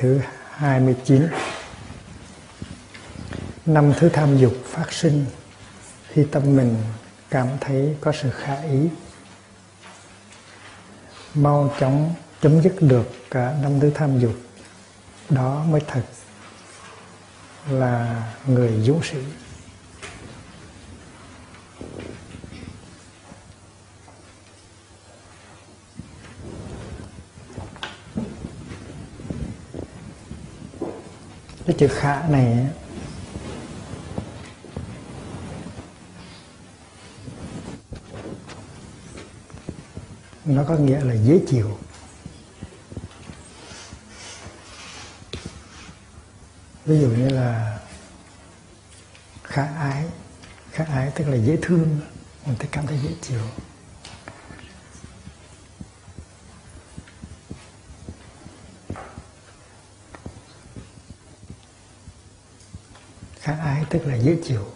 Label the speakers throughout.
Speaker 1: Thứ 29 Năm thứ tham dục phát sinh, khi tâm mình cảm thấy có sự khả ý. Mau chóng chấm dứt được cả năm thứ tham dục, đó mới thật là người dũng sĩ. Chữ khả này nó có nghĩa là dễ chịu. Ví dụ như là khả ái. Khả ái tức là dễ thương. Mình thấy cảm thấy dễ chịu khả ái tức là dễ chịu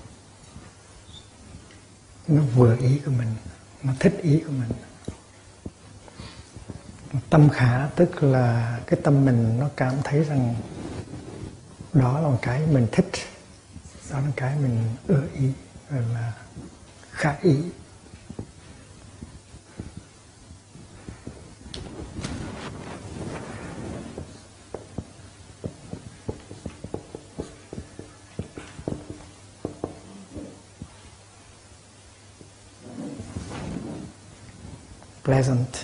Speaker 1: nó vừa ý của mình, nó thích ý của mình. Tâm khả tức là cái tâm mình nó cảm thấy rằng đó là một cái mình thích, đó là cái mình ưa ý, gọi là khả ý. Pleasant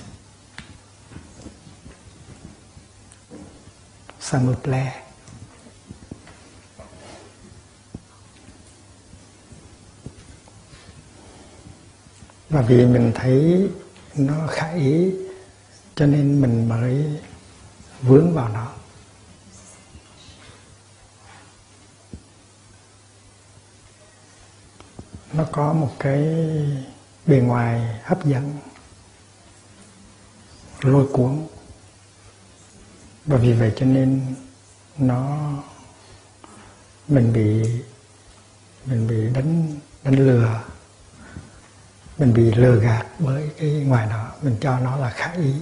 Speaker 1: Samuple và vì mình thấy nó khả ý, cho nên mình mới vướng vào nó. Nó có một cái bề ngoài hấp dẫn lôi cuốn. Và vì vậy cho nên nó, mình bị mình bị đánh đánh lừa. Mình bị lừa gạt bởi cái ngoài đó. Mình cho nó là khả ý.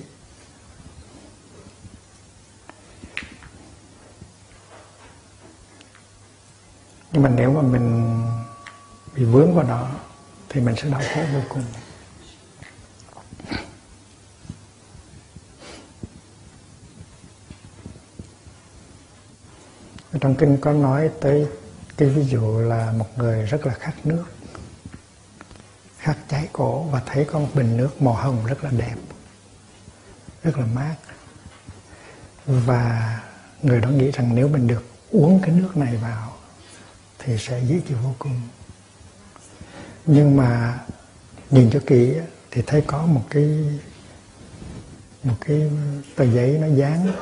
Speaker 1: Nhưng mà nếu mà mình bị vướng vào đó, thì mình sẽ đau khổ vô cùng. Trong kinh có nói tới cái ví dụ là một người rất là khát nước, khát cháy cổ, và thấy có một bình nước màu hồng rất là đẹp, rất là mát. Và người đó nghĩ rằng nếu mình được uống cái nước này vào thì sẽ dễ chịu vô cùng. Nhưng mà nhìn cho kỹ thì thấy có một cái một cái tờ giấy nó dán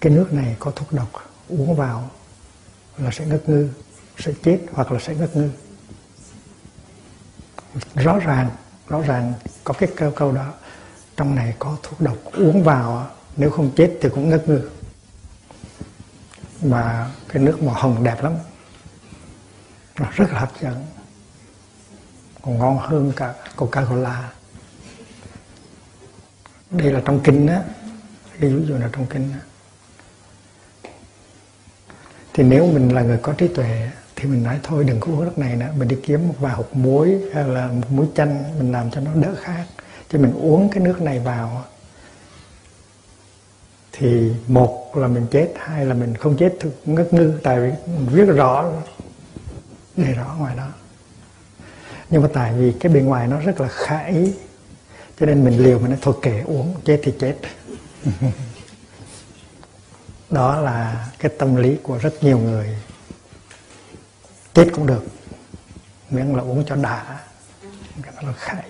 Speaker 1: cái nước này có thuốc độc uống vào là sẽ ngất ngư, sẽ chết hoặc là sẽ ngất ngư. Rõ ràng rõ ràng có cái câu câu đó, trong này có thuốc độc. Uống vào, nếu không chết thì cũng ngất ngư. Mà cái nước màu hồng đẹp lắm. Nó rất là hấp dẫn. Còn ngon hơn cả coca cola đây là trong kinh á. Cái ví dụ là trong kinh á thì nếu mình là người có trí tuệ, thì mình nói thôi, đừng có uống nước này nữa mình đi kiếm một vài hộp muối hay là một muối chanh, mình làm cho nó đỡ khát. Chứ mình uống cái nước này vào thì một là mình chết, hai là mình không chết thực ngất ngư. Tại vì mình viết rõ, để rõ ngoài đó. Nhưng mà tại vì cái bên ngoài nó rất là khả ý, cho nên mình liều mình nói thôi, kệ, uống, chết thì chết. đó là cái tâm lý của rất nhiều người. Tiết cũng được. Miễn là uống cho đã. Cái đó là khải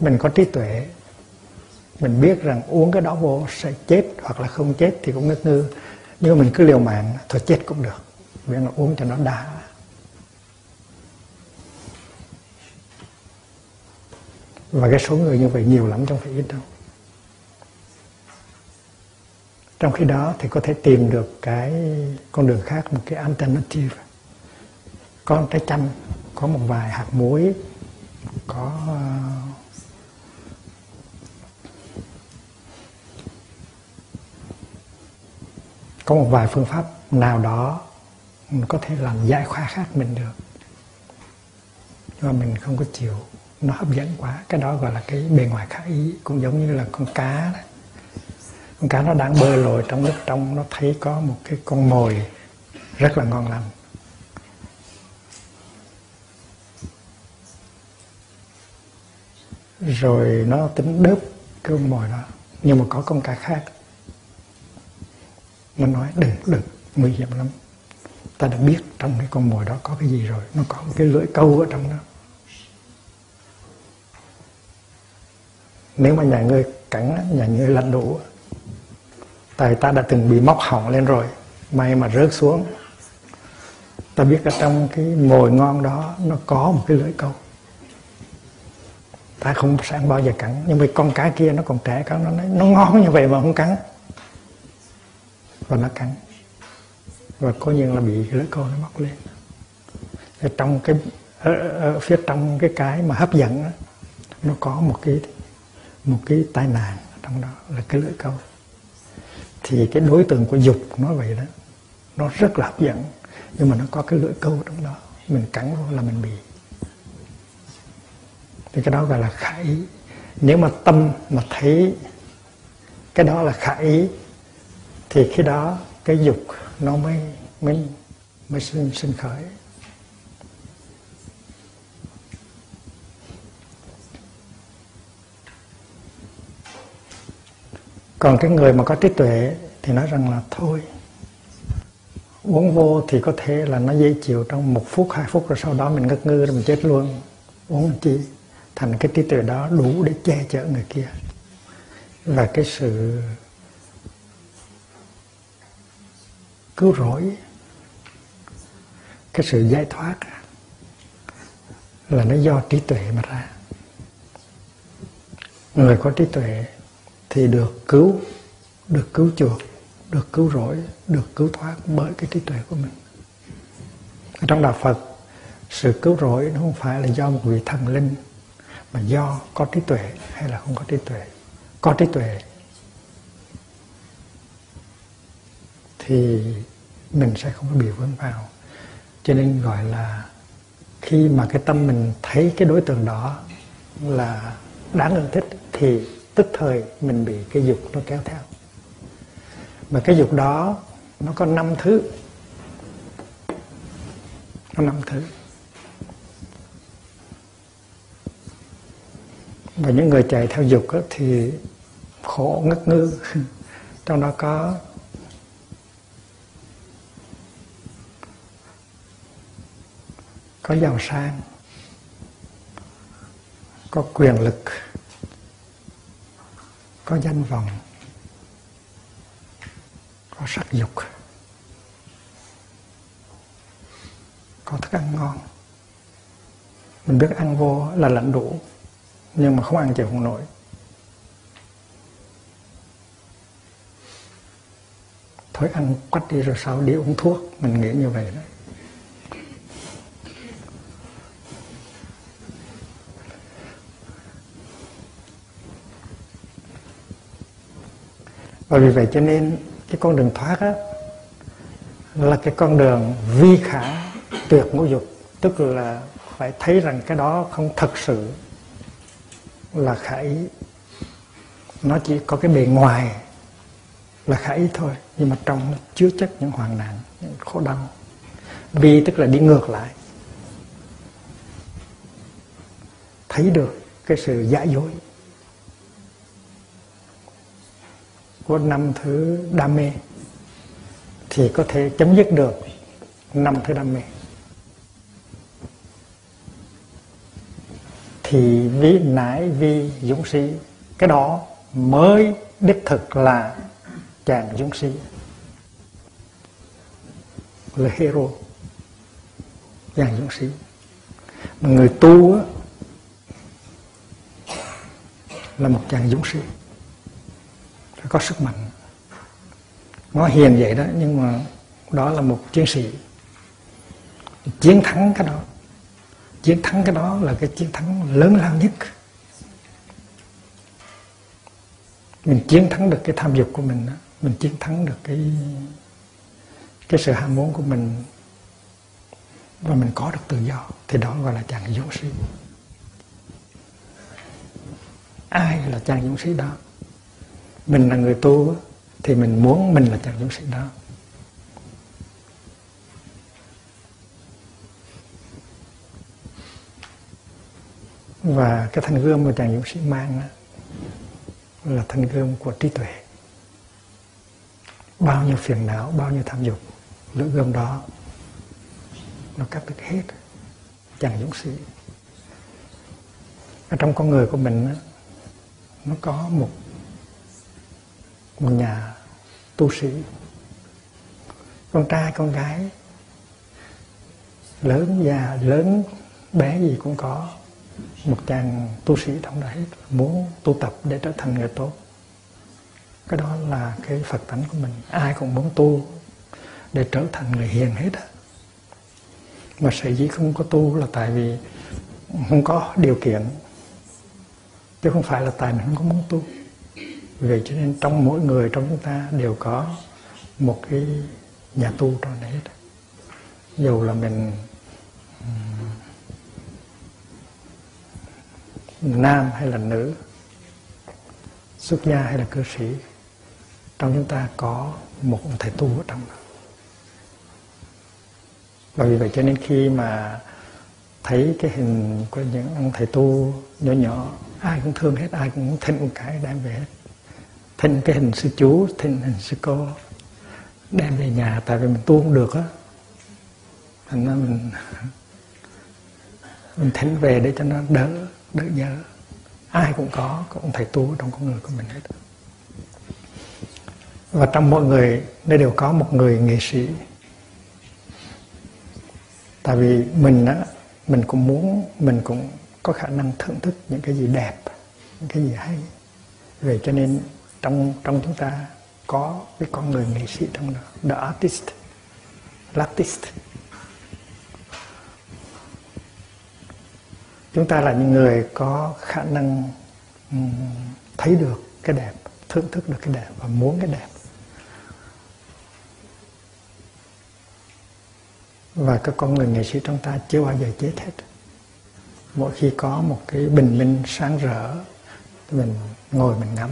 Speaker 1: mình có trí tuệ. Mình biết rằng uống cái đó vô sẽ chết hoặc là không chết thì cũng ngất ngư. Nhưng mà mình cứ liều mạng, thôi chết cũng được. Miễn là uống cho nó đã. Và cái số người như vậy nhiều lắm trong phải ít đâu. Trong khi đó thì có thể tìm được cái con đường khác, một cái alternative. Có trái chanh, có một vài hạt muối, có có một vài phương pháp nào đó mình có thể làm giải khoa khác mình được. Nhưng mà mình không có chịu nó hấp dẫn quá. Cái đó gọi là cái bề ngoài khả ý, cũng giống như là con cá đó. con cá nó đang bơi lội trong nước trong, nó thấy có một cái con mồi rất là ngon lành. Rồi nó tính đớp cái con mồi đó, nhưng mà có con cá khác. Nó nói, đừng đừng, nguy hiểm lắm. Ta đã biết trong cái con mồi đó có cái gì rồi, nó có một cái lưỡi câu ở trong đó. Nếu mà nhà ngươi cắn nhà ngươi lạnh đủ tại ta đã từng bị móc hỏng lên rồi may mà rớt xuống. Ta biết ở trong cái mồi ngon đó nó có một cái lưỡi câu. Ta không sẵn bao giờ cắn nhưng mà con cá kia nó còn trẻ cắn nó nói nó ngon như vậy mà không cắn. Và nó cắn. Và coi như là bị lưỡi câu nó móc lên. Trong cái ở, ở phía trong cái cái mà hấp dẫn đó, nó có một cái một cái tai nạn trong đó là cái lưỡi câu. Thì cái đối tượng của dục nó vậy đó. Nó rất là hấp dẫn nhưng mà nó có cái lưỡi câu trong đó. Mình cắn vô là mình bị. Thì cái đó gọi là khả ý. Nếu mà tâm mà thấy cái đó là khả ý thì khi đó cái dục nó mới mới mới sinh, sinh khởi. Còn cái người mà có trí tuệ thì nói rằng là thôi, uống vô thì có thể là nó dễ chịu trong một phút, hai phút rồi sau đó mình ngất ngư rồi mình chết luôn. Uống chi? Thành cái trí tuệ đó đủ để che chở người kia. Và cái sự cứu rỗi, cái sự giải thoát là nó do trí tuệ mà ra. Người có trí tuệ thì được cứu được cứu chuộc, được cứu rỗi, được cứu thoát bởi cái trí tuệ của mình. Trong đạo phật, sự cứu rỗi nó không phải là do một vị thần linh, mà do có trí tuệ hay là không có trí tuệ. Có trí tuệ thì mình sẽ không có bị vướng vào. Cho nên gọi là khi mà cái tâm mình thấy cái đối tượng đó là đáng ưa thích thì tức thời mình bị cái dục nó kéo theo. Mà cái dục đó nó có năm thứ. Có năm thứ. Và những người chạy theo dục thì khổ, ngất ngư. Trong đó có có giàu sang, có quyền lực có danh vọng, có sắc dục, có thức ăn ngon. Mình biết ăn vô là lạnh đủ, nhưng mà không ăn chịu không nổi. Thôi ăn quách đi rồi sau đi uống thuốc, mình nghĩ như vậy đó. Và vì vậy cho nên cái con đường thoát á, là cái con đường vi khả tuyệt ngũ dục. Tức là phải thấy rằng cái đó không thật sự là khả ý. Nó chỉ có cái bề ngoài là khả ý thôi, nhưng mà trong nó chứa chất những hoàn nạn, những khổ đau. Vì tức là đi ngược lại. Thấy được cái sự giả dối. Của năm thứ đam mê thì có thể chấm dứt được năm thứ đam mê. Thì thì vi nãi vi dũng sĩ cái đó mới đích thực là chàng dũng sĩ là hero chàng dũng sĩ. Mà người tu á, là một chàng dũng sĩ có sức mạnh. Nó hiền vậy đó, nhưng mà đó là một chiến sĩ. Chiến thắng cái đó. Chiến thắng cái đó là cái chiến thắng lớn lao nhất. Mình chiến thắng được cái tham dục của mình đó. mình chiến thắng được cái cái sự ham muốn của mình, và mình có được tự do, thì đó gọi là chàng dũng sĩ. Ai là chàng dũng sĩ đó? Mình là người tu thì mình muốn mình là chàng dũng sĩ đó. Và cái thanh gươm mà chàng dũng sĩ mang đó, là thanh gươm của trí tuệ. Bao nhiêu phiền não bao nhiêu tham dục lưỡi gươm đó nó cắt được hết chàng dũng sĩ. Ở trong con người của mình đó, nó có một nhà tu sĩ. Con trai, con gái, lớn già, lớn, bé gì cũng có. Một chàng tu sĩ trong đấy hết muốn tu tập để trở thành người tốt. Cái đó là cái phật tánh của mình. Ai cũng muốn tu để trở thành người hiền hết mà sở dĩ không có tu là tại vì không có điều kiện, chứ không phải là tại mình không có muốn tu vì cho nên trong mỗi người trong chúng ta đều có một cái nhà tu trong đấy hết. Dù là mình nam hay là nữ, xuất gia hay là cư sĩ, trong chúng ta có một ông thầy tu ở trong đó. Và vì vậy cho nên khi mà thấy cái hình của những ông thầy tu nhỏ nhỏ, ai cũng thương hết, ai cũng thịnh một cái đem về hết thinh cái hình sư chú, thinh hình sư cô. Đem về nhà, tại vì mình tu không được á. Thành ra mình mình thỉnh về để cho nó đỡ đỡ nhớ. Ai cũng có, cũng thầy tu trong con người của mình hết. Và trong mọi người, nó đều có một người nghệ sĩ. Tại vì mình á, mình cũng muốn, mình cũng có khả năng thưởng thức những cái gì đẹp, những cái gì hay. Vậy cho nên trong trong chúng ta có cái con người nghệ sĩ trong đó, the artist, l'artist. Chúng ta là những người có khả năng thấy được cái đẹp, thưởng thức được cái đẹp và muốn cái đẹp. Và các con người nghệ sĩ trong ta chưa bao giờ chết hết. Mỗi khi có một cái bình minh sáng rỡ, mình ngồi mình ngắm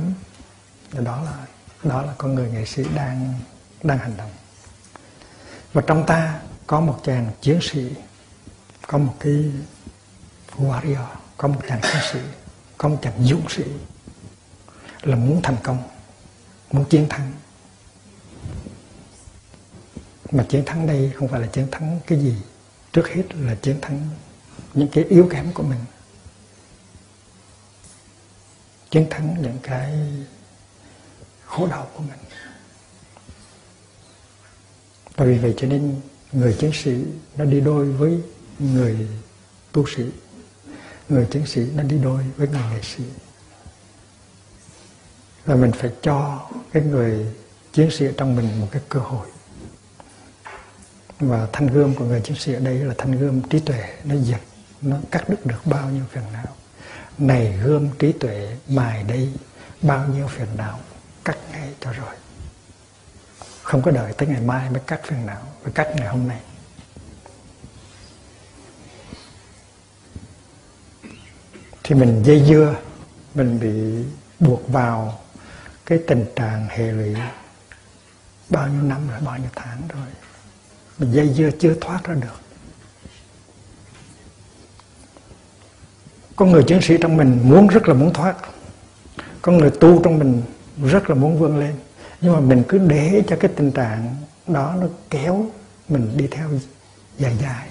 Speaker 1: đó là đó là con người nghệ sĩ đang đang hành động. Và trong ta có một chàng chiến sĩ, có một cái warrior, có một chàng chiến sĩ, có một chàng dũng sĩ là muốn thành công, muốn chiến thắng. Mà chiến thắng đây không phải là chiến thắng cái gì. Trước hết là chiến thắng những cái yếu kém của mình. Chiến thắng những cái khổ đau của mình. Và vì vậy cho nên người chiến sĩ nó đi đôi với người tu sĩ. Người chiến sĩ nó đi đôi với người nghệ sĩ. Và mình phải cho cái người chiến sĩ trong mình một cái cơ hội. Và thanh gươm của người chiến sĩ ở đây là thanh gươm trí tuệ. Nó giật nó cắt đứt được bao nhiêu phiền não. Này gươm trí tuệ, mài đây bao nhiêu phiền não cắt ngay cho rồi. Không có đợi tới ngày mai mới cắt phiền não mới cắt ngày hôm nay. Thì mình dây dưa, mình bị buộc vào cái tình trạng hệ lụy bao nhiêu năm rồi, bao nhiêu tháng rồi. Mình dây dưa chưa thoát ra được. Có người chiến sĩ trong mình muốn, rất là muốn thoát. Có người tu trong mình rất là muốn vươn lên. Nhưng mà mình cứ để cho cái tình trạng đó nó kéo mình đi theo dài dài.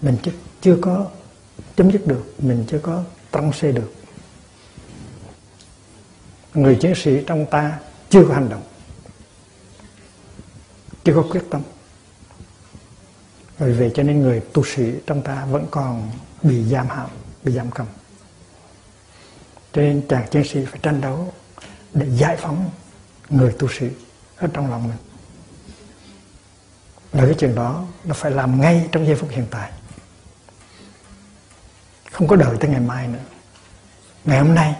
Speaker 1: Mình chưa, chưa có chấm dứt được mình chưa có tăng xê được. Người chiến sĩ trong ta chưa có hành động chưa có quyết tâm. Vì vậy cho nên người tu sĩ trong ta vẫn còn bị giam hãm bị giam cầm cho nên chàng chiến sĩ phải tranh đấu để giải phóng người tu sĩ ở trong lòng mình. Và cái chuyện đó nó phải làm ngay trong giây phút hiện tại. Không có đợi tới ngày mai nữa. Ngày hôm nay,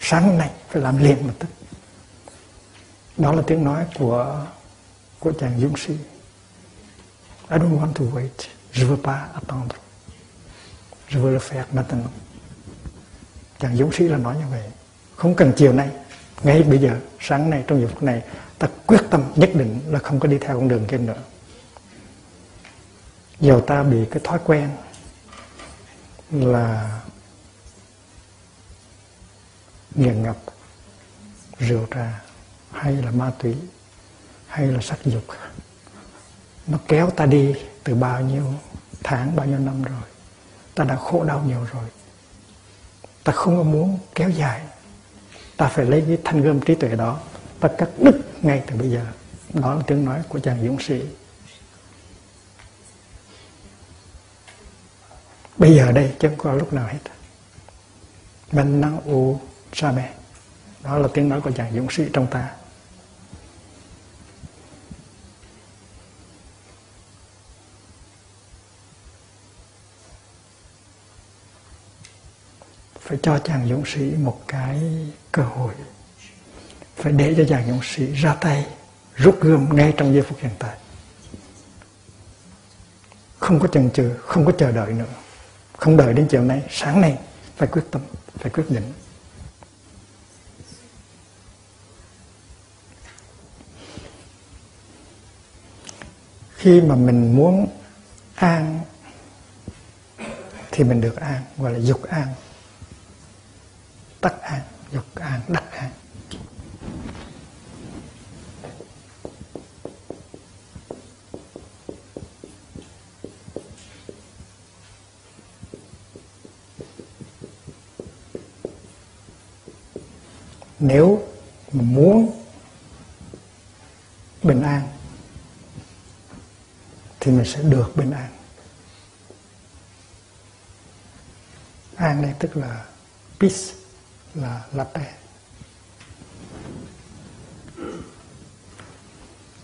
Speaker 1: sáng hôm nay phải làm liền một tức. Đó là tiếng nói của của chàng dũng sĩ. I don't want to wait. Je veux pas attendre. Je veux le faire maintenant chàng dũng sĩ là nói như vậy. Không cần chiều nay, ngay bây giờ, sáng nay, trong giờ phút này, ta quyết tâm nhất định là không có đi theo con đường kia nữa. Giờ ta bị cái thói quen là nghiện ngập rượu trà, hay là ma túy, hay là sắc dục, nó kéo ta đi từ bao nhiêu tháng, bao nhiêu năm rồi, ta đã khổ đau nhiều rồi ta không có muốn kéo dài. Ta phải lấy cái thanh gươm trí tuệ đó ta cắt đứt ngay từ bây giờ. Đó là tiếng nói của chàng dũng sĩ. Bây giờ đây chứ không có lúc nào hết. Mình năng u sa mẹ đó là tiếng nói của chàng dũng sĩ trong ta. Phải cho chàng dũng sĩ một cái cơ hội. Phải để cho chàng dũng sĩ ra tay, rút gươm ngay trong giây phút hiện tại. Không có chần chừ, không có chờ đợi nữa. Không đợi đến chiều nay, sáng nay phải quyết tâm, phải quyết định. Khi mà mình muốn an, thì mình được an, gọi là dục an tắc an dục an, đắc an. Nếu muốn bình an, thì mình sẽ được bình an. An đây tức là peace là latte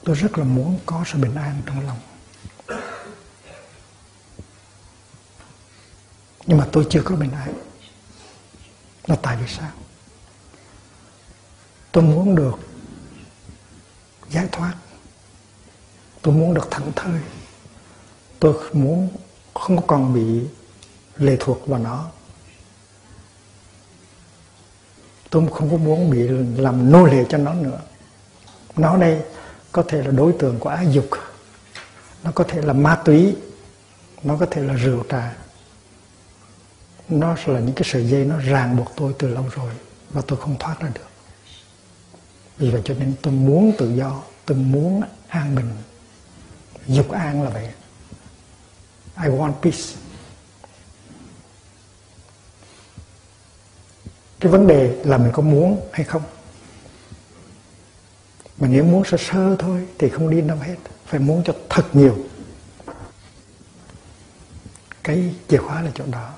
Speaker 1: tôi rất là muốn có sự bình an trong lòng. Nhưng mà tôi chưa có bình an. Là tại vì sao? Tôi muốn được giải thoát. Tôi muốn được thẳng thơi. Tôi muốn không còn bị lệ thuộc vào nó. Tôi không có muốn bị làm nô lệ cho nó nữa. Nó đây có thể là đối tượng của ái dục. Nó có thể là ma túy. Nó có thể là rượu trà. Nó là những cái sợi dây nó ràng buộc tôi từ lâu rồi và tôi không thoát ra được. Vì vậy cho nên tôi muốn tự do, tôi muốn an bình. Dục an là vậy. I want peace. Cái vấn đề là mình có muốn hay không? Mà nếu muốn sơ sơ thôi thì không đi đâu hết. Phải muốn cho thật nhiều. Cái chìa khóa là chỗ đó.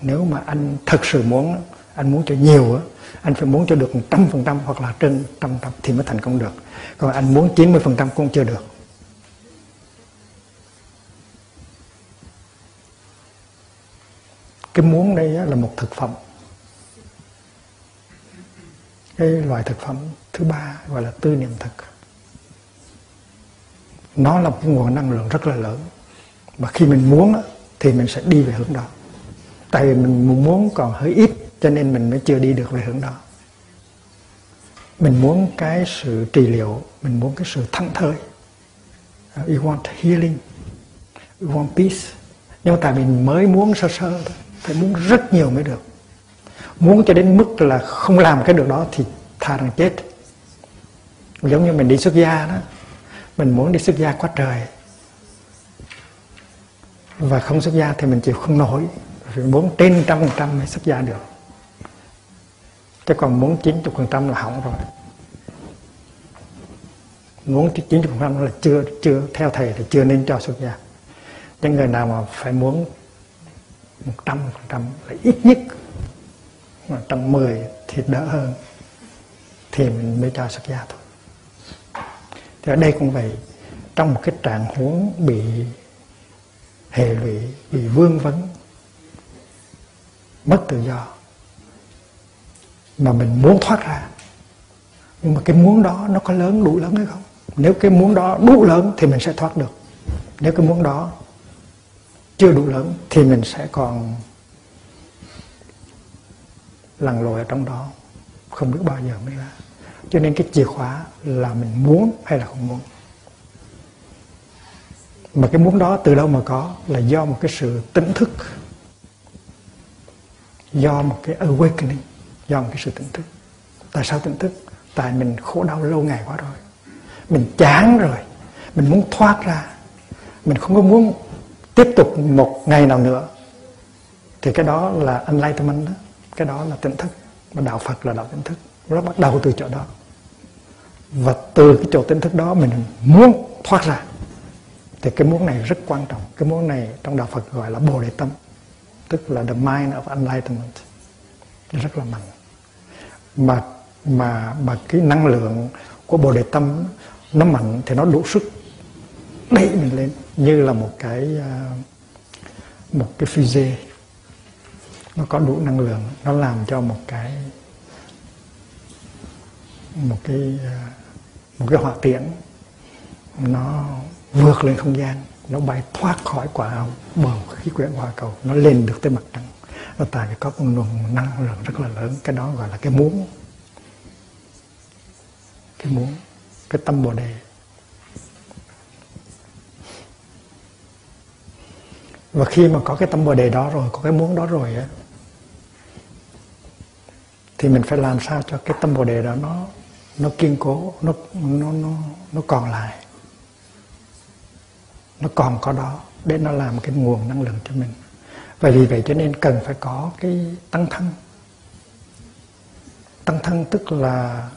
Speaker 1: Nếu mà anh thật sự muốn, anh muốn cho nhiều á, anh phải muốn cho được một trăm phần trăm hoặc là trên trăm trăm thì mới thành công được. Còn anh muốn 90 phần trăm cũng chưa được. Cái muốn đây là một thực phẩm cái loại thực phẩm thứ ba gọi là tư niệm thực. Nó là một cái nguồn năng lượng rất là lớn. Mà khi mình muốn thì mình sẽ đi về hướng đó. Tại vì mình muốn còn hơi ít, cho nên mình mới chưa đi được về hướng đó. Mình muốn cái sự trị liệu, mình muốn cái sự thắng thơi uh, we want healing. We want peace. Nhưng mà tại mình mới muốn sơ sơ thôi, phải muốn rất nhiều mới được muốn cho đến mức là không làm cái được đó thì tha rằng chết. Giống như mình đi xuất gia đó, mình muốn đi xuất gia quá trời. Và không xuất gia thì mình chịu không nổi. Vì muốn trên trăm phần trăm mới xuất gia được. Chứ còn muốn 90 phần trăm là hỏng rồi. Muốn 90 phần trăm là chưa chưa, theo thầy thì chưa nên cho xuất gia. Những người nào mà phải muốn một trăm phần trăm là ít nhất mà trong 10 thì đỡ hơn, thì mình mới cho xuất gia thôi. Thì ở đây cũng vậy, trong một cái trạng huống bị hệ lụy, bị vương vấn, mất tự do, mà mình muốn thoát ra, nhưng mà cái muốn đó nó có lớn đủ lớn hay không? Nếu cái muốn đó đủ lớn thì mình sẽ thoát được, nếu cái muốn đó chưa đủ lớn thì mình sẽ còn lần lội ở trong đó. Không biết bao giờ mới ra. Cho nên cái chìa khóa là mình muốn hay là không muốn. Mà cái muốn đó từ đâu mà có? Là do một cái sự tỉnh thức. Do một cái awakening. Do một cái sự tỉnh thức. Tại sao tỉnh thức? Tại mình khổ đau lâu ngày quá rồi. Mình chán rồi. Mình muốn thoát ra. Mình không có muốn tiếp tục một ngày nào nữa. Thì cái đó là enlightenment đó cái đó là tỉnh thức. Mà đạo Phật là đạo tỉnh thức. Nó bắt đầu từ chỗ đó. Và từ cái chỗ tỉnh thức đó mình muốn thoát ra. Thì cái muốn này rất quan trọng. Cái muốn này trong đạo Phật gọi là bồ đề tâm. Tức là the mind of enlightenment. Rất là mạnh. Mà mà mà cái năng lượng của bồ đề tâm nó mạnh thì nó đủ sức đẩy mình lên. Như là một cái à, một cái fusée nó có đủ năng lượng, nó làm cho một cái một cái à, một cái hỏa tiễn, nó vượt lên không gian, nó bay thoát khỏi quả bờ khí quyển hỏa cầu, nó lên được tới mặt trăng. Nó tại vì có một nguồn năng lượng rất là lớn, cái đó gọi là cái muốn cái muốn cái tâm bồ đề. Và khi mà có cái tâm bồ đề đó rồi, có cái muốn đó rồi á thì mình phải làm sao cho cái tâm bồ đề đó nó nó kiên cố, nó nó nó nó còn lại. Nó còn có đó để nó làm cái nguồn năng lượng cho mình. Và vì vậy cho nên cần phải có cái tăng thân. Tăng thân tức là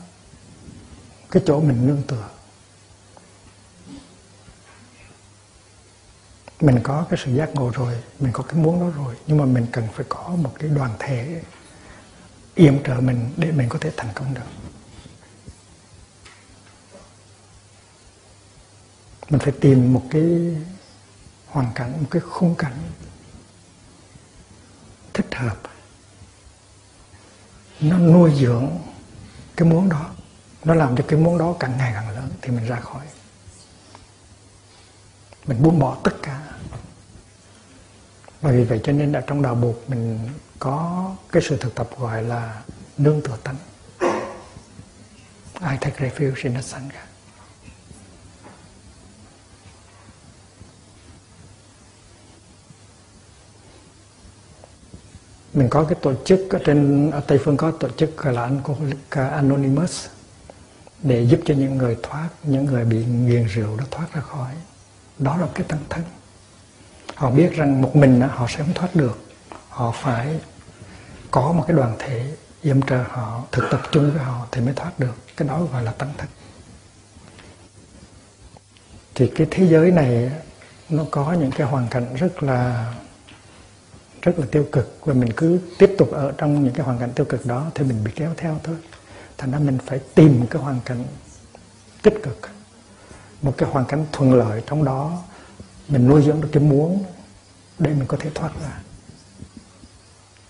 Speaker 1: cái chỗ mình nương tựa. Mình có cái sự giác ngộ rồi, mình có cái muốn đó rồi, nhưng mà mình cần phải có một cái đoàn thể yểm trợ mình để mình có thể thành công được. Mình phải tìm một cái hoàn cảnh, một cái khung cảnh thích hợp. Nó nuôi dưỡng cái muốn đó. Nó làm cho cái muốn đó càng ngày càng lớn thì mình ra khỏi. Mình buông bỏ tất cả. Và vì vậy cho nên là trong đạo buộc mình có cái sự thực tập gọi là nương tựa tánh. I take refuge in the Sangha. Mình có cái tổ chức ở trên, ở Tây phương có tổ chức gọi là Alcoholic Anonymous để giúp cho những người thoát, những người bị nghiện rượu đó thoát ra khỏi. Đó là cái tăng thân. Họ biết rằng một mình họ sẽ không thoát được. Họ phải có một cái đoàn thể yểm trợ họ, thực tập chung với họ thì mới thoát được. Cái đó gọi là tăng thức. Thì cái thế giới này, nó có những cái hoàn cảnh rất là rất là tiêu cực và mình cứ tiếp tục ở trong những cái hoàn cảnh tiêu cực đó thì mình bị kéo theo thôi. Thành ra mình phải tìm một cái hoàn cảnh tích cực, một cái hoàn cảnh thuận lợi trong đó. Mình nuôi dưỡng được cái muốn để mình có thể thoát ra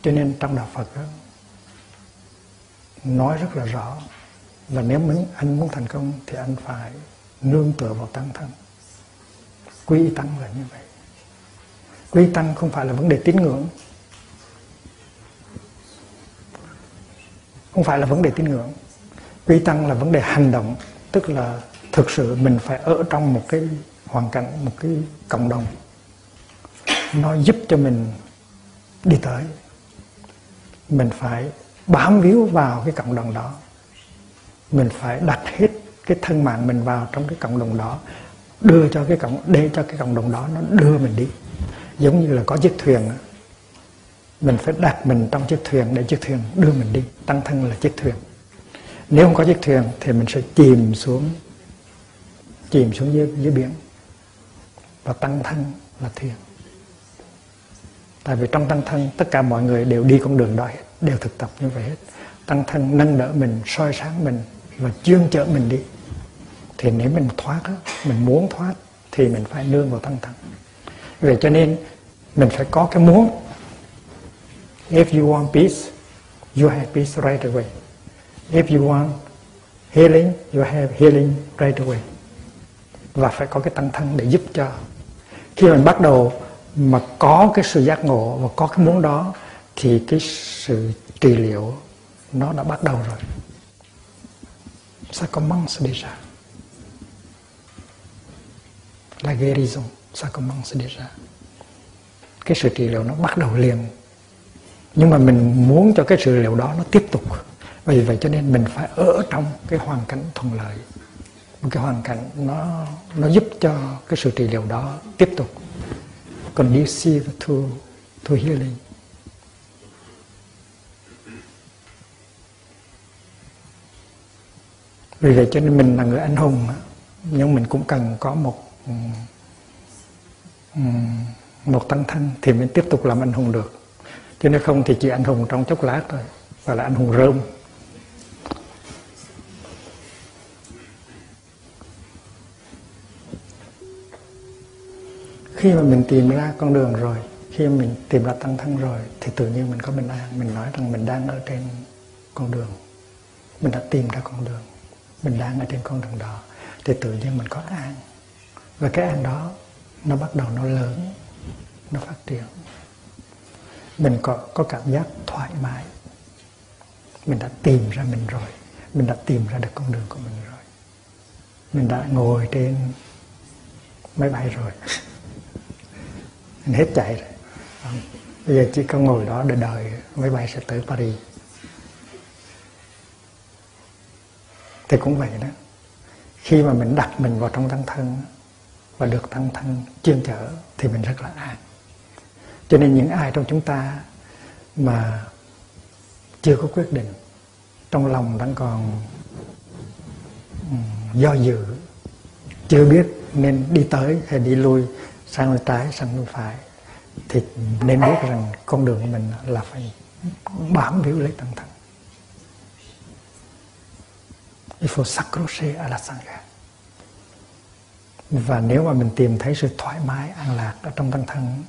Speaker 1: cho nên trong đạo Phật đó, nói rất là rõ là nếu mình anh muốn thành công thì anh phải nương tựa vào tăng thân. Quy tăng là như vậy. Quy tăng không phải là vấn đề tín ngưỡng. Không phải là vấn đề tín ngưỡng. Quy tăng là vấn đề hành động tức là thực sự mình phải ở trong một cái hoàn cảnh một cái cộng đồng. Nó giúp cho mình đi tới mình phải bám víu vào cái cộng đồng đó. Mình phải đặt hết cái thân mạng mình vào trong cái cộng đồng đó đưa cho cái cộng để cho cái cộng đồng đó nó đưa mình đi. Giống như là có chiếc thuyền mình phải đặt mình trong chiếc thuyền để chiếc thuyền đưa mình đi tăng thân là chiếc thuyền. Nếu không có chiếc thuyền thì mình sẽ chìm xuống chìm xuống dưới, dưới biển và tăng thân là thuyền tại vì trong tăng thân, tất cả mọi người đều đi con đường đó hết, đều thực tập như vậy hết. Tăng thân nâng đỡ mình, soi sáng mình và chuyên chở mình đi. Thì nếu mình thoát mình muốn thoát, thì mình phải nương vào tăng thân. Vậy cho nên, mình phải có cái muốn. If you want peace, you have peace right away. If you want healing, you have healing right away. Và phải có cái tăng thân để giúp cho. Khi mình bắt đầu mà có cái sự giác ngộ và có cái muốn đó, thì cái sự trị liệu nó đã bắt đầu rồi. Ça commence déjà la guérison ça commence déjà cái sự trị liệu nó bắt đầu liền. Nhưng mà mình muốn cho cái sự liệu đó nó tiếp tục. Vì vậy cho nên mình phải ở trong cái hoàn cảnh thuận lợi. Một cái hoàn cảnh nó nó giúp cho cái sự trị liệu đó tiếp tục conducive to to healing. Vì vậy cho nên mình là người anh hùng nhưng mình cũng cần có một một tăng thân thì mình tiếp tục làm anh hùng được. Chứ nếu không thì chỉ anh hùng trong chốc lát thôi, và là anh hùng rơm. Khi mà mình tìm ra con đường rồi, khi mà mình tìm ra tăng thân rồi, thì tự nhiên mình có bình an. Mình nói rằng mình đang ở trên con đường. Mình đã tìm ra con đường. Mình đang ở trên con đường đó. Thì tự nhiên mình có an. Và cái an đó, nó bắt đầu nó lớn, nó phát triển. Mình có có cảm giác thoải mái. Mình đã tìm ra mình rồi. Mình đã tìm ra được con đường của mình rồi. Mình đã ngồi trên máy bay rồi anh hết chạy rồi. Bây giờ chỉ có ngồi đó để đợi máy bay sẽ tới Paris. Thì cũng vậy đó. Khi mà mình đặt mình vào trong tăng thân và được tăng thân, chuyên chở thì mình rất là an. Cho nên những ai trong chúng ta mà chưa có quyết định, trong lòng đang còn ừ, do dự, chưa biết nên đi tới hay đi lui sang bên trái sang bên phải. Thì nên biết rằng con đường của mình là phải bám víu lấy tăng thân il faut s'accrocher à la sangha và nếu mà mình tìm thấy sự thoải mái an lạc ở trong tăng thân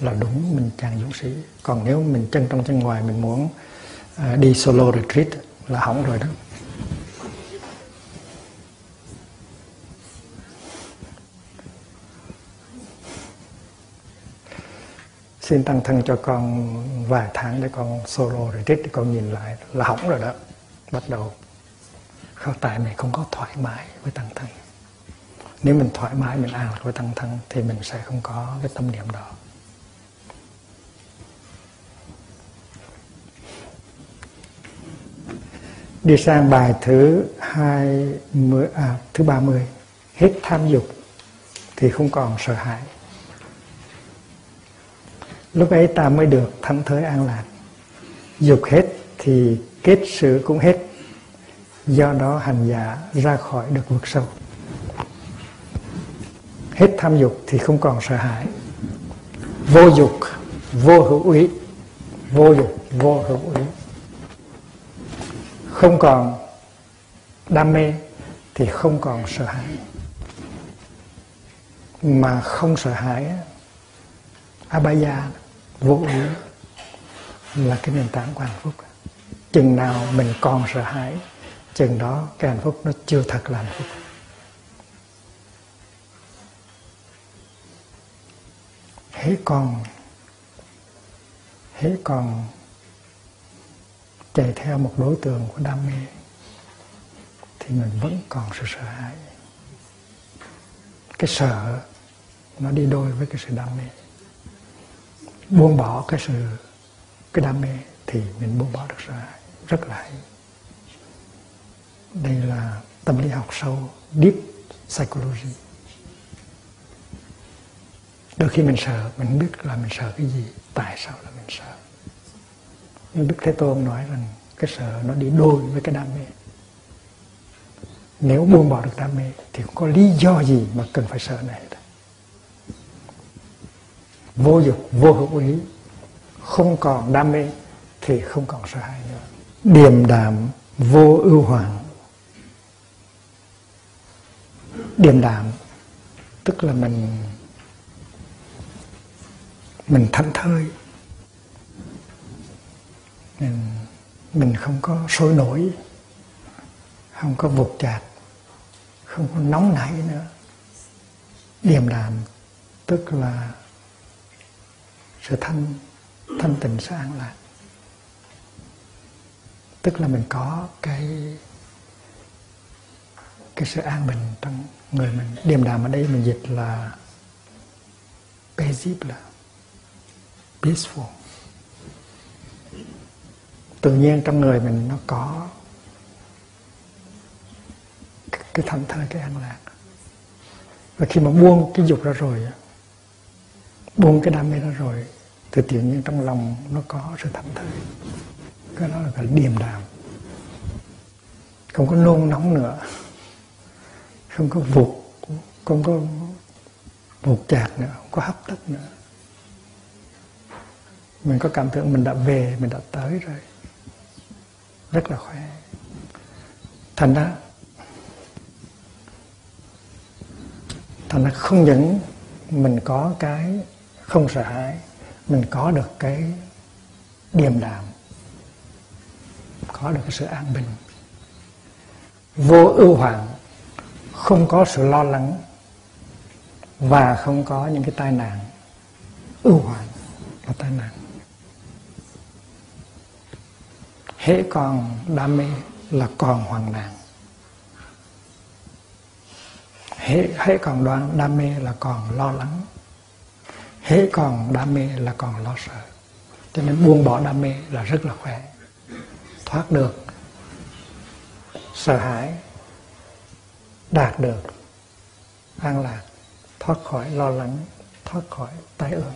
Speaker 1: là đúng mình chàng dũng sĩ. Còn nếu mình chân trong chân ngoài mình muốn uh, đi solo retreat là hỏng rồi đó. Xin tăng thân cho con vài tháng để con solo retreat để con nhìn lại. Là hỏng rồi đó. Bắt đầu không tại mình không có thoải mái với tăng thân. Nếu mình thoải mái mình an lạc với tăng thân thì mình sẽ không có cái tâm niệm đó. Đi sang bài thứ hai mươi à, thứ ba mươi. Hết tham dục thì không còn sợ hãi lúc ấy ta mới được thắng thới an lạc. Dục hết thì kết sự cũng hết. Do đó hành giả ra khỏi được vực sâu. Hết tham dục thì không còn sợ hãi. Vô dục, vô hữu ý. Vô dục, vô hữu ý. Không còn đam mê thì không còn sợ hãi. Mà không sợ hãi abaya vô ý là cái nền tảng của hạnh phúc. Chừng nào mình còn sợ hãi, chừng đó cái hạnh phúc nó chưa thật là hạnh phúc. Hễ còn hễ còn chạy theo một đối tượng của đam mê, thì mình vẫn còn sự sợ hãi. Cái sợ nó đi đôi với cái sự đam mê buông bỏ cái sự, cái đam mê thì mình buông bỏ được ra. Rất là hay. Đây là tâm lý học sâu, deep psychology. Đôi khi mình sợ, mình biết là mình sợ cái gì, tại sao là mình sợ. Nhưng đức thế tôn nói rằng cái sợ nó đi đôi với cái đam mê. Nếu buông bỏ được đam mê thì không có lý do gì mà cần phải sợ này vô dục vô hữu ý không còn đam mê thì không còn sợ hãi nữa. Điềm đạm vô ưu hoàng điềm đạm tức là mình mình thảnh thơi. Mình, mình không có sôi nổi không có vụt chạt không có nóng nảy nữa. Điềm đạm tức là sự thanh thanh tịnh sự an lạc. Tức là mình có cái cái sự an bình trong người mình. Điềm đạm ở đây mình dịch là paisible peaceful. Tự nhiên trong người mình nó có cái thanh thơi, cái an lạc. Và khi mà buông cái dục ra rồi buông cái đam mê ra rồi thì tự nhiên trong lòng nó có sự thảnh thơi. Cái đó là cái điềm đạm. Không có nôn nóng nữa. Không có vụt không có vụt chạc nữa, không có hấp tấp nữa. Mình có cảm tưởng mình đã về, mình đã tới rồi. Rất là khỏe. Thành ra thành ra không những mình có cái không sợ hãi mình có được cái điềm đạm, có được cái sự an bình. Vô ưu hoạn, không có sự lo lắng và không có những cái tai nạn. Ưu hoạn là tai nạn. Hễ còn đam mê là còn hoang nạn. Hễ hễ còn đoán đam mê là còn lo lắng hễ còn đam mê là còn lo sợ. Cho nên buông bỏ đam mê là rất là khỏe. Thoát được sợ hãi, đạt được an lạc, thoát khỏi lo lắng, thoát khỏi tai ương.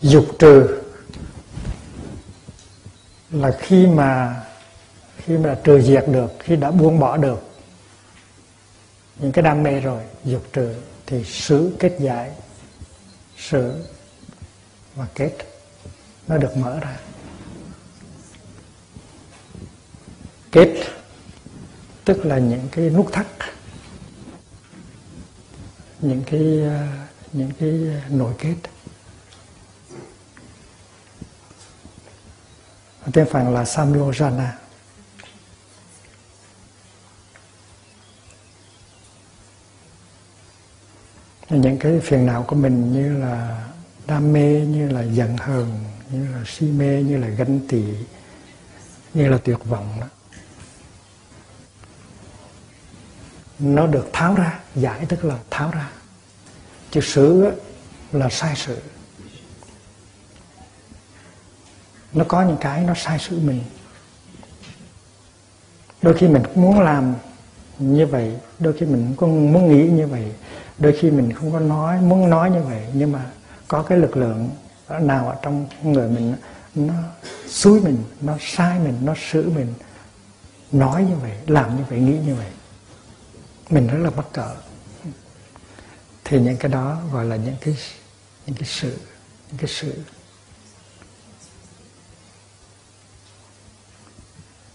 Speaker 1: Dục trừ là khi mà khi mà trừ diệt được, khi đã buông bỏ được những cái đam mê rồi, dục trừ thì xứ kết giải sự và kết. Nó được mở ra. Kết, tức là những cái nút thắt, những cái những cái nội kết. Tiếng phạn là samyojana những cái phiền não của mình như là đam mê, như là giận hờn, như là si mê, như là ganh tị, như là tuyệt vọng đó. Nó được tháo ra, giải tức là tháo ra. Chứ xử là sai sự. Nó có những cái nó sai sự mình. Đôi khi mình muốn làm như vậy, đôi khi mình cũng muốn nghĩ như vậy đôi khi mình không có nói muốn nói như vậy nhưng mà có cái lực lượng nào ở trong người mình nó xúi mình nó sai mình nó xử mình nói như vậy làm như vậy nghĩ như vậy mình rất là mắc cỡ thì những cái đó gọi là những cái những cái sự những cái sự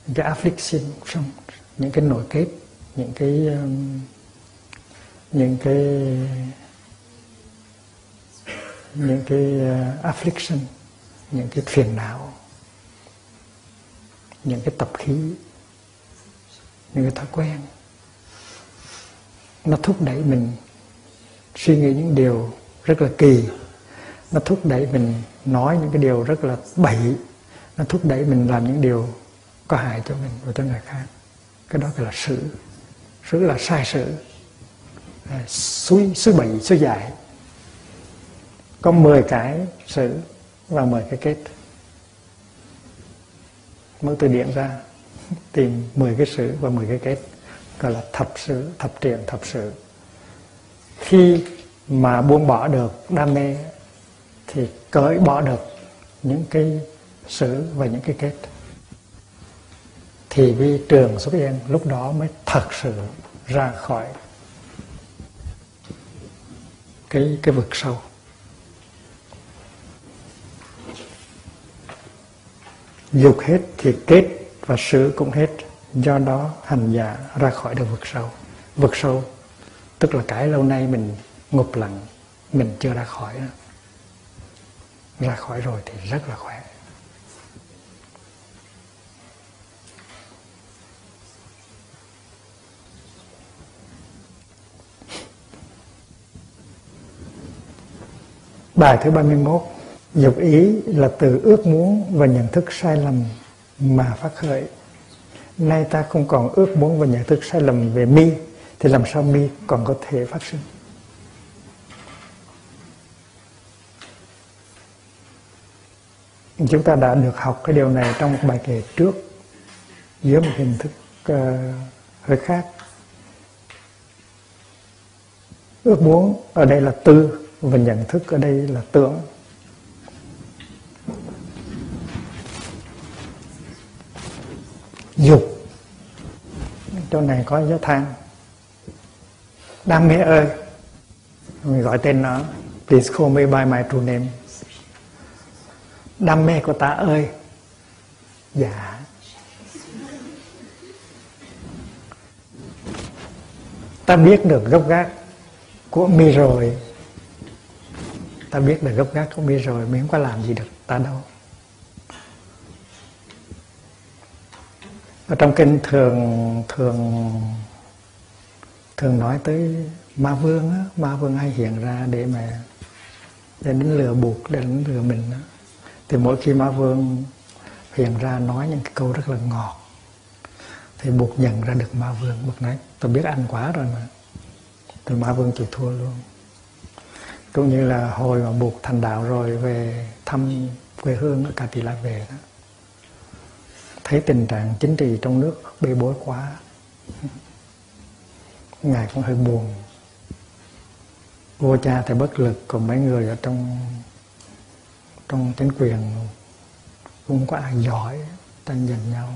Speaker 1: những cái affliction trong những cái nội kết những cái um, những cái những cái ờ, affliction, những cái phiền não, những cái tập khí, những cái thói quen. Nó thúc đẩy mình suy nghĩ những điều rất là kỳ. Nó thúc đẩy mình nói những cái điều rất là bậy. Nó thúc đẩy mình làm những điều có hại cho mình và cho người khác. Cái đó gọi là sự sự là sai sự. À, suy suy bậy suy dại có 10 cái sự và 10 cái kết. Mở từ điển ra, tìm 10 cái sự và 10 cái kết, gọi là thập sự thập triển thập sự. Khi mà buông bỏ được đam mê, thì cởi bỏ được những cái sự và những cái kết. Thì vi trường xuất hiện, lúc đó mới thật sự ra khỏi cái cái vực sâu. Dục hết thì kết và sự cũng hết. Do đó hành giả ra khỏi được vực sâu. Vực sâu, tức là cái lâu nay mình ngục lặng, mình chưa ra khỏi đó. Ra khỏi rồi thì rất là khỏe. Bài thứ 31 Dục ý là từ ước muốn và nhận thức sai lầm mà phát khởi. Nay ta không còn ước muốn và nhận thức sai lầm về mi Thì làm sao mi còn có thể phát sinh? Chúng ta đã được học cái điều này trong một bài kể trước Dưới một hình thức uh, hơi khác. Ước muốn ở đây là tư và nhận thức ở đây là tưởng. Dục. Chỗ này có giới than đam mê ơi. Mình gọi tên nó. Please call me by my true name. Đam mê của ta ơi. Dạ. Ta biết được gốc gác của mi rồi ta biết là gốc gác không biết rồi mình không có làm gì được, ta đâu. Ở trong kinh thường thường thường nói tới ma vương á, ma vương hay hiện ra để mà, để đến lừa buộc, để đến lừa mình á. Thì mỗi khi ma vương hiện ra nói những cái câu rất là ngọt, thì buộc nhận ra được ma vương. Buộc nói, tôi biết ăn quá rồi mà. Thì ma vương chịu thua luôn cũng như là hồi mà buộc thành đạo rồi về thăm quê hương ở Cà La về đó. Thấy tình trạng chính trị trong nước bê bối quá. Ngài cũng hơi buồn. Vua cha thì bất lực, còn mấy người ở trong trong chính quyền cũng có ai giỏi tranh giành nhau.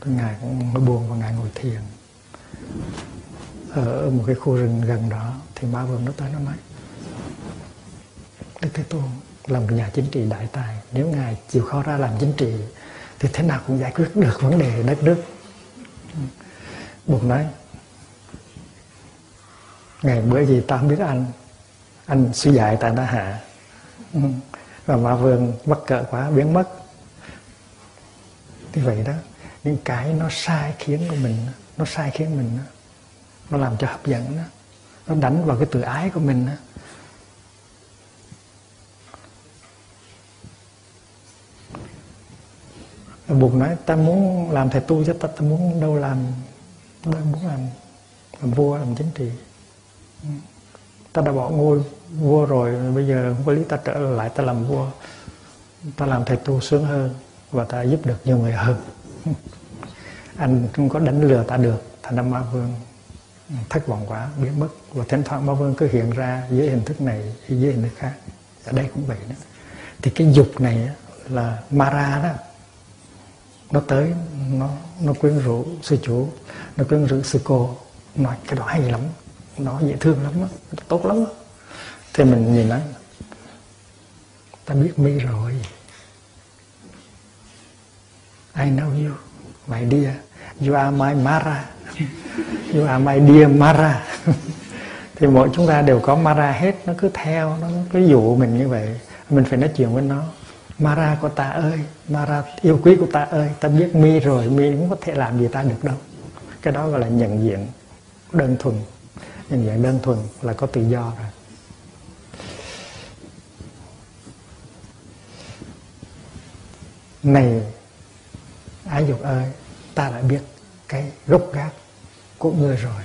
Speaker 1: Thì ngài cũng hơi buồn và ngài ngồi thiền. Ở một cái khu rừng gần đó, thì ma vương nó tới nó nói Đức Thế Tôn là một nhà chính trị đại tài. Nếu ngài chịu khó ra làm chính trị, thì thế nào cũng giải quyết được vấn đề đất nước. Bụt nói ngày bữa gì ta không biết anh anh suy dạy tại đã hạ. Và ma vương mắc cỡ quá, biến mất. Như vậy đó, những cái nó sai khiến của mình, nó sai khiến mình nó làm cho hấp dẫn nó đánh vào cái tự ái của mình đó. Bụt nói ta muốn làm thầy tu cho ta ta muốn đâu làm đâu muốn làm làm vua làm chính trị. Ta đã bỏ ngôi vua rồi bây giờ không có lý ta trở lại ta làm vua. Ta làm thầy tu sướng hơn và ta giúp được nhiều người hơn. Anh không có đánh lừa ta được thành ra ma vương thất vọng quá biến mất. Và thỉnh thoảng ma vương cứ hiện ra dưới hình thức này dưới hình thức khác. Ở đây cũng vậy đó. Thì cái dục này là mara đó nó tới nó nó quyến rũ sư chủ nó quyến rũ sư cô. Nói cái đó hay lắm nó dễ thương lắm đó, tốt lắm đó. thì mình nhìn nó ta biết mi rồi. I know you my dear. You are my Mara. You are my dear Mara. Thì mỗi chúng ta đều có Mara hết nó cứ theo nó cứ dụ mình như vậy. Mình phải nói chuyện với nó. Mara của ta ơi Mara yêu quý của ta ơi ta biết mi rồi mi không có thể làm gì ta được đâu. Cái đó gọi là nhận diện đơn thuần. Nhận diện đơn thuần là có tự do rồi. Này ái dục ơi ta đã biết cái gốc gác của ngươi rồi.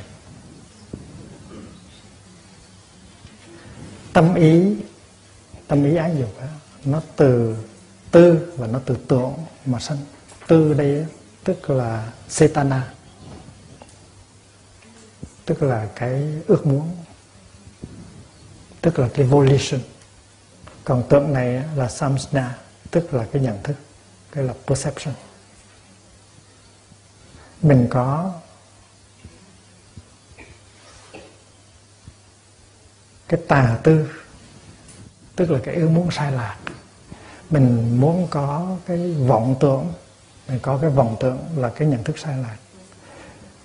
Speaker 1: Tâm ý tâm ý ái dục đó, nó từ tư và nó từ tưởng mà sanh tư đây tức là setana. Tức là cái ước muốn. Tức là cái volition. Còn tượng này là samsna tức là cái nhận thức, cái là perception. Mình có cái tà tư tức là cái ước muốn sai lạc. Mình muốn có cái vọng tưởng. Mình có cái vọng tưởng là cái nhận thức sai lạc.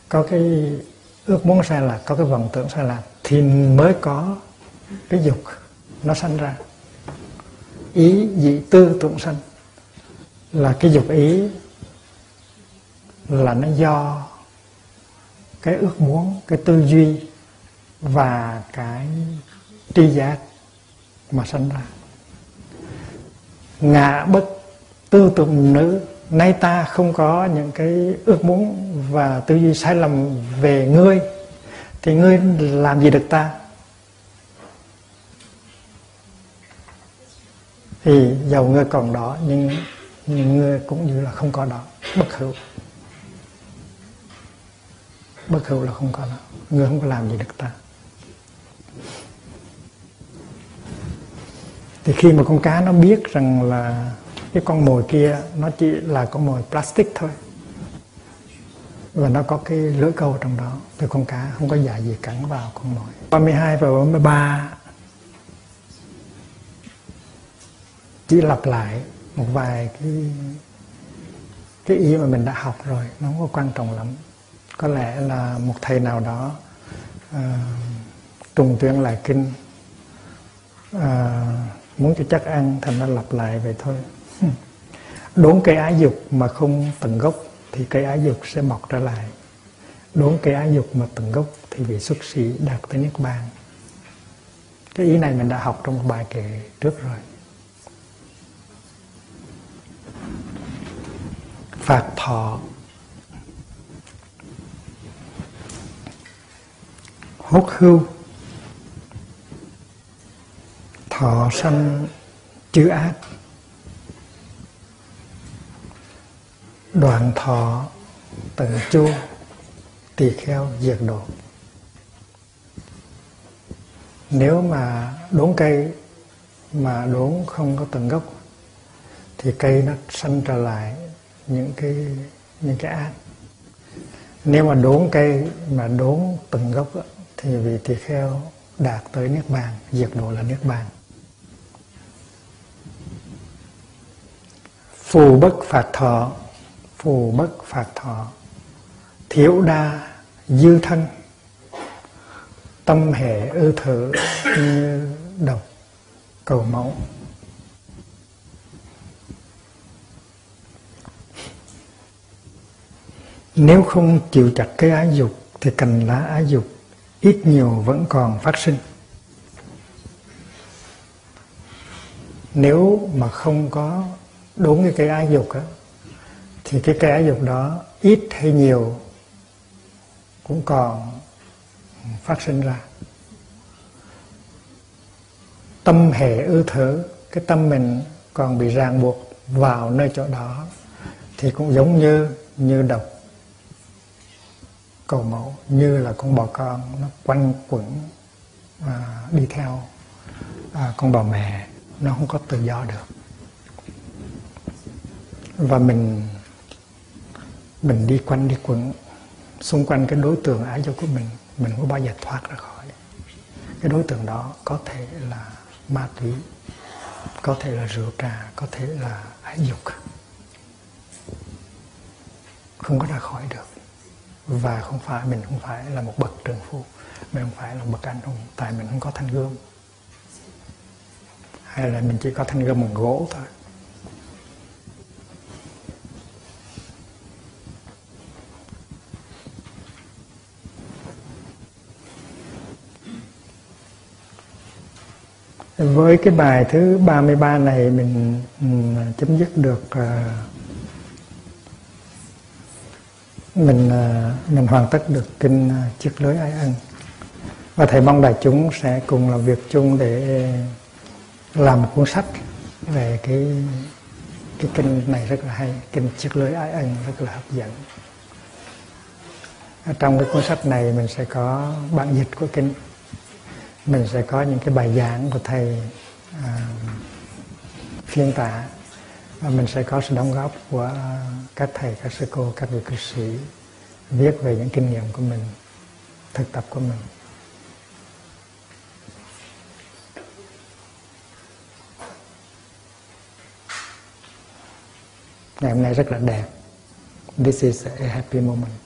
Speaker 1: Có cái ước muốn sai lạc, có cái vọng tưởng sai lạc thì mới có cái dục nó sanh ra. Ý dị tư tưởng sanh là cái dục ý là nó do cái ước muốn, cái tư duy và cái tri giác mà sanh ra. Ngã bất tư tưởng nữ nay ta không có những cái ước muốn và tư duy sai lầm về ngươi thì ngươi làm gì được ta? Thì giàu ngươi còn đó nhưng, nhưng ngươi cũng như là không có đó. Bất hữu. Bất hữu là không có đó. Ngươi không có làm gì được ta. Thì khi mà con cá nó biết rằng là cái con mồi kia nó chỉ là con mồi plastic thôi và nó có cái lưỡi câu trong đó thì con cá không có dạ gì cắn vào con mồi. 32 và 33 chỉ lặp lại một vài cái cái ý mà mình đã học rồi nó không có quan trọng lắm. Có lẽ là một thầy nào đó ờ, uh, trùng tuyên lại kinh uh, muốn cho chắc ăn, thành ra lặp lại vậy thôi. Đốn cây ái dục mà không tận gốc thì cây ái dục sẽ mọc trở lại. Đốn cây ái dục mà tận gốc thì vị xuất sĩ đạt tới niết bàn. Cái ý này mình đã học trong một bài kể trước rồi. Phạt thọ. Hốt hưu thọ sanh chữ ác. Đoạn thọ tận chu tỳ kheo diệt độ. Nếu mà đốn cây mà đốn không có tận gốc, thì cây nó sanh trở lại những cái những cái ác. Nếu mà đốn cây mà đốn tận gốc thì vị tỳ kheo đạt tới niết bàn, diệt độ là niết bàn. Phù bất phạt thọ, phù bất phạt thọ thiểu đa dư thân, tâm hệ ư thử như độc cầu mẫu. nếu không chịu chặt cái ái dục thì cành lá ái dục ít nhiều vẫn còn phát sinh nếu mà không có đúng như cái ái dục á thì cái cái ái dục đó ít hay nhiều cũng còn phát sinh ra. Tâm hệ ư thở cái tâm mình còn bị ràng buộc vào nơi chỗ đó thì cũng giống như như độc. Cầu mẫu như là con bò con nó quanh quẩn à, đi theo à, con bò mẹ nó không có tự do được và mình mình đi quanh đi quẩn, xung quanh cái đối tượng ái dục của mình mình không bao giờ thoát ra khỏi. Cái đối tượng đó có thể là ma túy, có thể là rượu trà, có thể là ái dục. Không có ra khỏi được. Và không phải, mình không phải là một bậc trường phu, mình không phải là một bậc anh hùng, tại mình không có thanh gươm. Hay là mình chỉ có thanh gươm bằng gỗ thôi. Với cái bài thứ 33 này mình ừ, chấm dứt được ờ, mình ờ, mình hoàn tất được kinh ờ, chiếc lưới ái ân. Và thầy mong đại chúng sẽ cùng làm việc chung để làm một cuốn sách về cái cái kinh này rất là hay, kinh chiếc lưới ái ân rất là hấp dẫn. Ở trong cái cuốn sách này mình sẽ có bản dịch của kinh mình sẽ có những cái bài giảng của thầy à, phiên tả. Và mình sẽ có sự đóng góp của các thầy các sư cô các vị cư sĩ viết về những kinh nghiệm của mình thực tập của mình. Ngày hôm nay rất là đẹp. This is a happy moment.